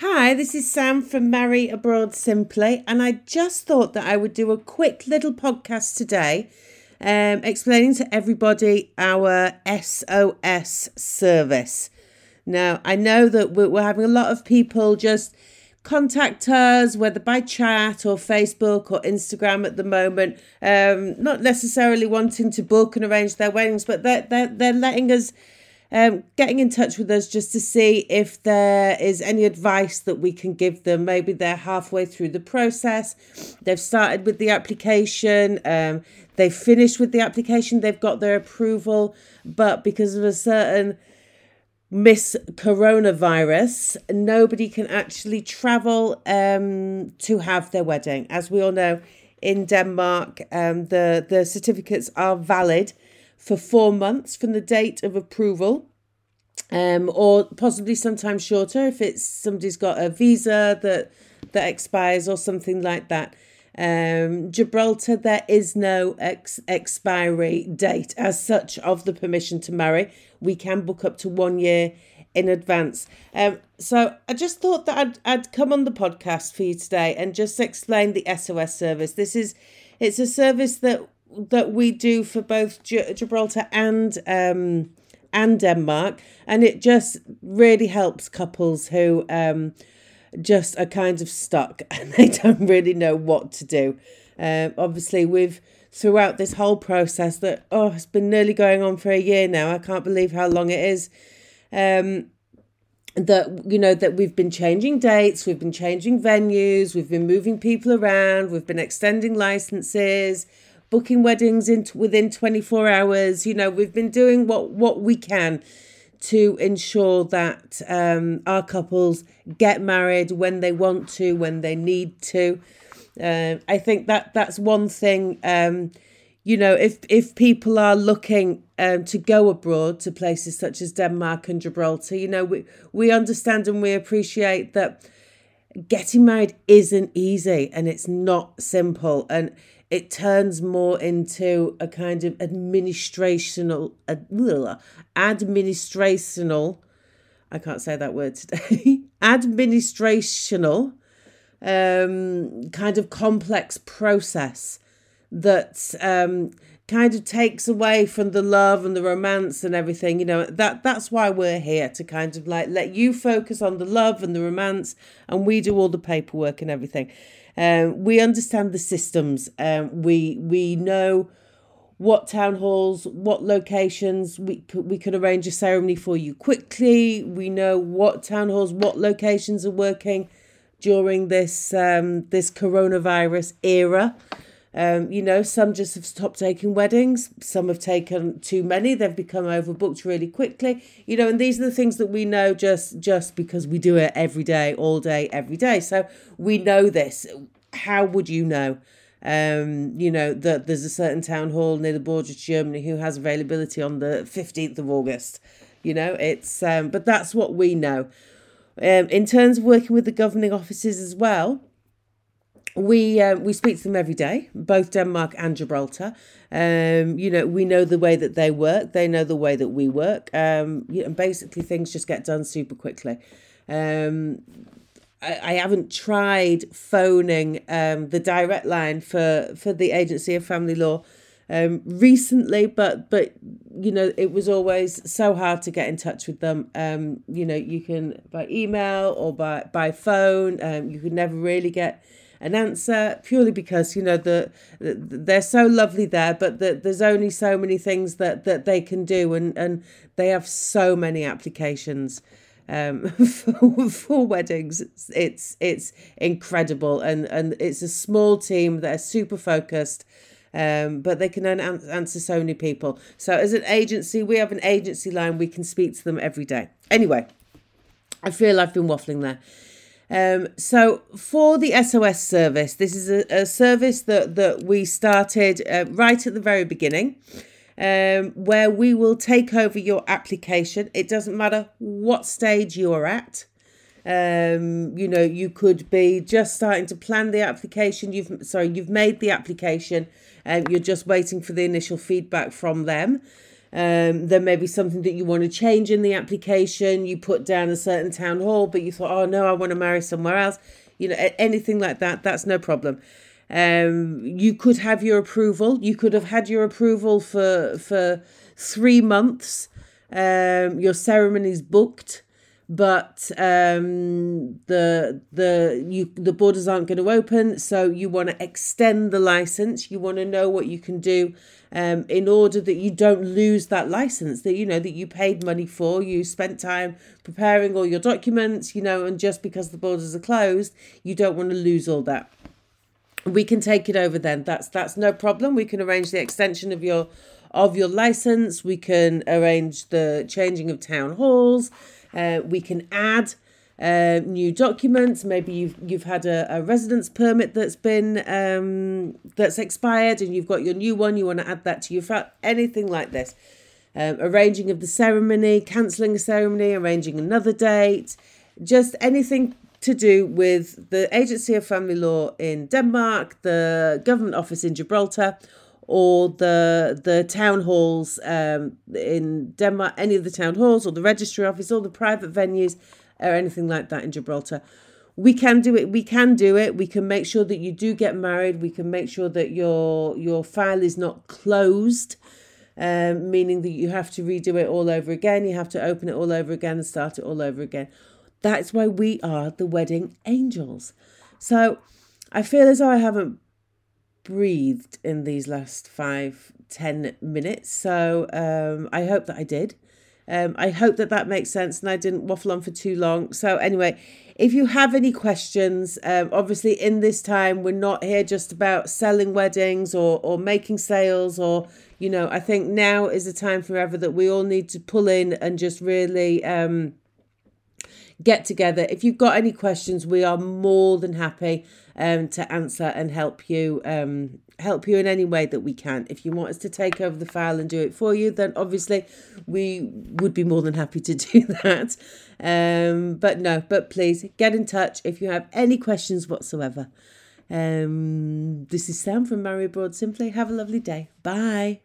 Hi, this is Sam from Marry Abroad Simply, and I just thought that I would do a quick little podcast today um, explaining to everybody our SOS service. Now, I know that we're, having a lot of people just contact us, whether by chat or Facebook or Instagram at the moment, um, not necessarily wanting to book and arrange their weddings, but they're, they're, they're letting us um, getting in touch with us just to see if there is any advice that we can give them. Maybe they're halfway through the process, they've started with the application, um, they've finished with the application, they've got their approval, but because of a certain miss coronavirus, nobody can actually travel um, to have their wedding. As we all know, in Denmark, um, the, the certificates are valid for four months from the date of approval. Um, or possibly sometimes shorter if it's somebody's got a visa that that expires or something like that. Um, Gibraltar, there is no ex- expiry date as such of the permission to marry. We can book up to one year in advance. Um, so I just thought that I'd, I'd come on the podcast for you today and just explain the SOS service. This is it's a service that that we do for both G- Gibraltar and um, and Denmark, and it just really helps couples who um, just are kind of stuck and they don't really know what to do. Uh, obviously, we've throughout this whole process that oh, it's been nearly going on for a year now. I can't believe how long it is. Um, that you know that we've been changing dates, we've been changing venues, we've been moving people around, we've been extending licenses booking weddings in within 24 hours. You know, we've been doing what what we can to ensure that um, our couples get married when they want to, when they need to. Uh, I think that that's one thing. Um, you know, if if people are looking um, to go abroad to places such as Denmark and Gibraltar, you know, we we understand and we appreciate that getting married isn't easy and it's not simple. And it turns more into a kind of administrational, administrational, I can't say that word today, administrational um, kind of complex process that um, kind of takes away from the love and the romance and everything you know that that's why we're here to kind of like let you focus on the love and the romance and we do all the paperwork and everything um, we understand the systems. Um, we we know what town halls, what locations we we can arrange a ceremony for you quickly. We know what town halls, what locations are working during this um, this coronavirus era. Um, you know, some just have stopped taking weddings. Some have taken too many. They've become overbooked really quickly. You know, and these are the things that we know just just because we do it every day, all day, every day. So we know this. How would you know? Um, you know that there's a certain town hall near the border to Germany who has availability on the fifteenth of August. You know, it's um, but that's what we know. Um, in terms of working with the governing offices as well, we uh, we speak to them every day, both Denmark and Gibraltar. Um, you know, we know the way that they work. They know the way that we work. Um, you know, basically things just get done super quickly. Um, I, I haven't tried phoning um, the direct line for for the Agency of Family Law um, recently, but but you know it was always so hard to get in touch with them. Um, you know, you can by email or by by phone. Um, you could never really get an answer purely because you know the, the they're so lovely there but the, there's only so many things that that they can do and and they have so many applications um, for, for weddings. It's it's it's incredible and and it's a small team that are super focused um, but they can answer so many people. So as an agency we have an agency line we can speak to them every day. Anyway i feel i've been waffling there um, so for the SOS service, this is a, a service that, that we started uh, right at the very beginning. Um, where we will take over your application. It doesn't matter what stage you're at. Um, you know, you could be just starting to plan the application. You've sorry, you've made the application, and you're just waiting for the initial feedback from them. Um, there may be something that you want to change in the application. You put down a certain town hall, but you thought, oh no, I want to marry somewhere else. You know, anything like that, that's no problem. Um, you could have your approval. You could have had your approval for for three months. Um, your ceremony's booked but um, the the you the borders aren't going to open, so you want to extend the license. You want to know what you can do um, in order that you don't lose that license that you know that you paid money for. You spent time preparing all your documents, you know, and just because the borders are closed, you don't want to lose all that. We can take it over then. That's that's no problem. We can arrange the extension of your of your license. We can arrange the changing of town halls. Uh, we can add uh, new documents. Maybe you've you've had a, a residence permit that's been um, that's expired, and you've got your new one. You want to add that to your file. Anything like this. Um, arranging of the ceremony, cancelling a ceremony, arranging another date, just anything to do with the Agency of Family Law in Denmark, the Government Office in Gibraltar, or the the town halls um, in Denmark, any of the town halls or the registry office, or the private venues, or anything like that in Gibraltar. We can do it. We can do it. We can make sure that you do get married. We can make sure that your your file is not closed, um, meaning that you have to redo it all over again. You have to open it all over again and start it all over again. That's why we are the wedding angels. So I feel as though I haven't breathed in these last five, ten minutes. So um, I hope that I did. Um, I hope that that makes sense and I didn't waffle on for too long. So, anyway, if you have any questions, um, obviously, in this time, we're not here just about selling weddings or, or making sales, or, you know, I think now is the time forever that we all need to pull in and just really um, get together. If you've got any questions, we are more than happy um, to answer and help you um, help you in any way that we can. If you want us to take over the file and do it for you, then obviously we would be more than happy to do that. Um, but no, but please get in touch if you have any questions whatsoever. Um, this is Sam from Marry Abroad Simply. Have a lovely day. Bye.